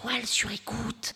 toile sur écoute.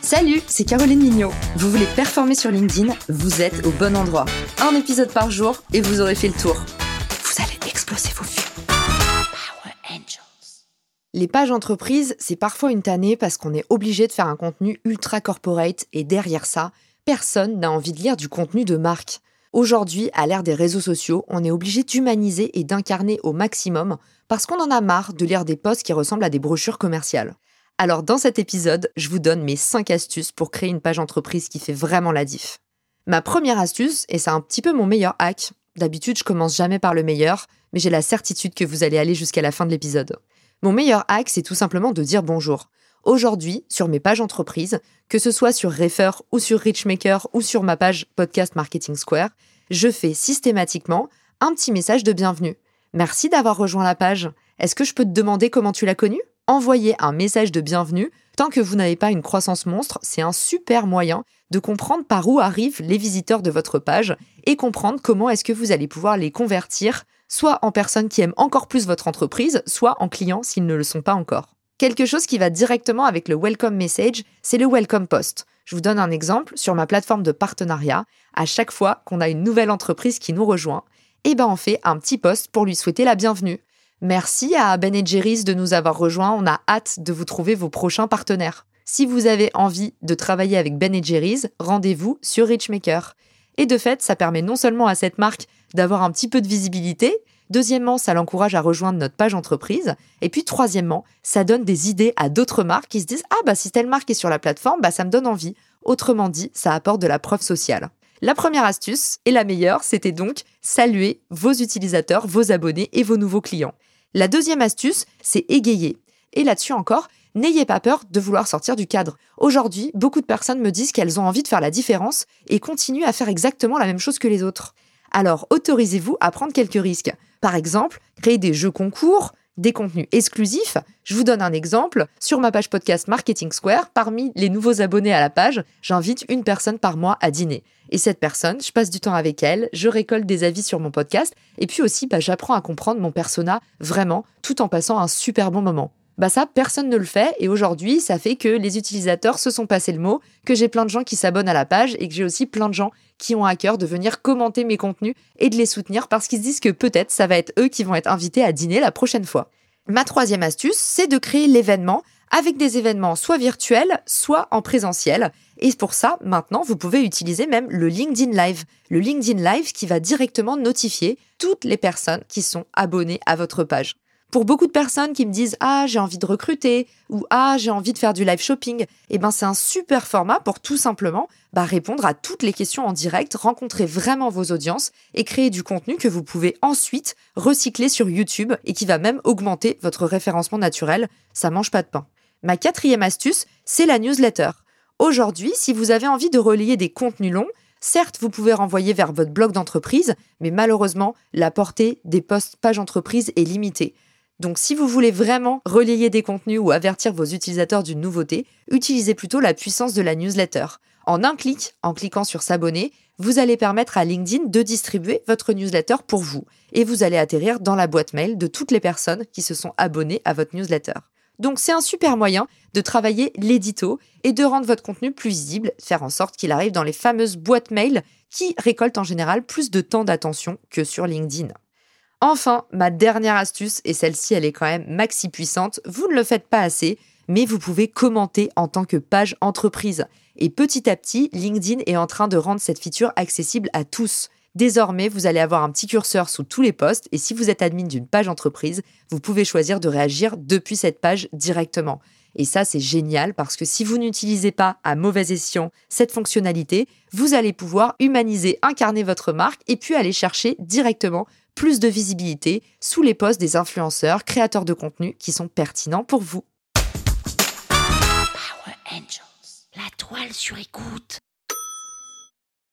Salut, c'est Caroline Mignot. Vous voulez performer sur LinkedIn Vous êtes au bon endroit. Un épisode par jour et vous aurez fait le tour. Vous allez exploser vos vues. Power Angels. Les pages entreprises, c'est parfois une tannée parce qu'on est obligé de faire un contenu ultra corporate et derrière ça, personne n'a envie de lire du contenu de marque. Aujourd'hui, à l'ère des réseaux sociaux, on est obligé d'humaniser et d'incarner au maximum parce qu'on en a marre de lire des posts qui ressemblent à des brochures commerciales. Alors dans cet épisode, je vous donne mes 5 astuces pour créer une page entreprise qui fait vraiment la diff. Ma première astuce, et c'est un petit peu mon meilleur hack, d'habitude je commence jamais par le meilleur, mais j'ai la certitude que vous allez aller jusqu'à la fin de l'épisode. Mon meilleur hack, c'est tout simplement de dire bonjour. Aujourd'hui, sur mes pages entreprises, que ce soit sur Refer ou sur Richmaker ou sur ma page Podcast Marketing Square, je fais systématiquement un petit message de bienvenue. Merci d'avoir rejoint la page. Est-ce que je peux te demander comment tu l'as connu Envoyer un message de bienvenue, tant que vous n'avez pas une croissance monstre, c'est un super moyen de comprendre par où arrivent les visiteurs de votre page et comprendre comment est-ce que vous allez pouvoir les convertir, soit en personnes qui aiment encore plus votre entreprise, soit en clients s'ils ne le sont pas encore. Quelque chose qui va directement avec le welcome message, c'est le welcome post. Je vous donne un exemple sur ma plateforme de partenariat. À chaque fois qu'on a une nouvelle entreprise qui nous rejoint, eh ben on fait un petit post pour lui souhaiter la bienvenue. Merci à Ben Jerry's de nous avoir rejoints. On a hâte de vous trouver vos prochains partenaires. Si vous avez envie de travailler avec Ben Jerry's, rendez-vous sur Richmaker. Et de fait, ça permet non seulement à cette marque d'avoir un petit peu de visibilité, Deuxièmement, ça l'encourage à rejoindre notre page entreprise. Et puis troisièmement, ça donne des idées à d'autres marques qui se disent Ah bah si telle marque est sur la plateforme, bah ça me donne envie. Autrement dit, ça apporte de la preuve sociale. La première astuce, et la meilleure, c'était donc saluer vos utilisateurs, vos abonnés et vos nouveaux clients. La deuxième astuce, c'est égayer. Et là-dessus encore, n'ayez pas peur de vouloir sortir du cadre. Aujourd'hui, beaucoup de personnes me disent qu'elles ont envie de faire la différence et continuent à faire exactement la même chose que les autres. Alors autorisez-vous à prendre quelques risques. Par exemple, créer des jeux concours, des contenus exclusifs. Je vous donne un exemple. Sur ma page podcast Marketing Square, parmi les nouveaux abonnés à la page, j'invite une personne par mois à dîner. Et cette personne, je passe du temps avec elle, je récolte des avis sur mon podcast, et puis aussi, bah, j'apprends à comprendre mon persona vraiment, tout en passant un super bon moment. Bah ça, personne ne le fait, et aujourd'hui, ça fait que les utilisateurs se sont passés le mot, que j'ai plein de gens qui s'abonnent à la page, et que j'ai aussi plein de gens qui ont à cœur de venir commenter mes contenus et de les soutenir parce qu'ils se disent que peut-être ça va être eux qui vont être invités à dîner la prochaine fois. Ma troisième astuce, c'est de créer l'événement avec des événements soit virtuels, soit en présentiel. Et pour ça, maintenant, vous pouvez utiliser même le LinkedIn Live. Le LinkedIn Live qui va directement notifier toutes les personnes qui sont abonnées à votre page. Pour beaucoup de personnes qui me disent ah j'ai envie de recruter ou ah j'ai envie de faire du live shopping, eh ben c'est un super format pour tout simplement bah, répondre à toutes les questions en direct, rencontrer vraiment vos audiences et créer du contenu que vous pouvez ensuite recycler sur YouTube et qui va même augmenter votre référencement naturel. Ça mange pas de pain. Ma quatrième astuce, c'est la newsletter. Aujourd'hui, si vous avez envie de relayer des contenus longs, Certes, vous pouvez renvoyer vers votre blog d'entreprise, mais malheureusement, la portée des posts page entreprise est limitée. Donc si vous voulez vraiment relayer des contenus ou avertir vos utilisateurs d'une nouveauté, utilisez plutôt la puissance de la newsletter. En un clic, en cliquant sur s'abonner, vous allez permettre à LinkedIn de distribuer votre newsletter pour vous et vous allez atterrir dans la boîte mail de toutes les personnes qui se sont abonnées à votre newsletter. Donc c'est un super moyen de travailler l'édito et de rendre votre contenu plus visible, faire en sorte qu'il arrive dans les fameuses boîtes mail qui récoltent en général plus de temps d'attention que sur LinkedIn. Enfin, ma dernière astuce, et celle-ci elle est quand même maxi puissante, vous ne le faites pas assez, mais vous pouvez commenter en tant que page entreprise. Et petit à petit, LinkedIn est en train de rendre cette feature accessible à tous. Désormais, vous allez avoir un petit curseur sous tous les posts et si vous êtes admin d'une page entreprise, vous pouvez choisir de réagir depuis cette page directement. Et ça, c'est génial parce que si vous n'utilisez pas à mauvais escient cette fonctionnalité, vous allez pouvoir humaniser, incarner votre marque et puis aller chercher directement plus de visibilité sous les posts des influenceurs, créateurs de contenu qui sont pertinents pour vous. Power Angels. La toile sur écoute.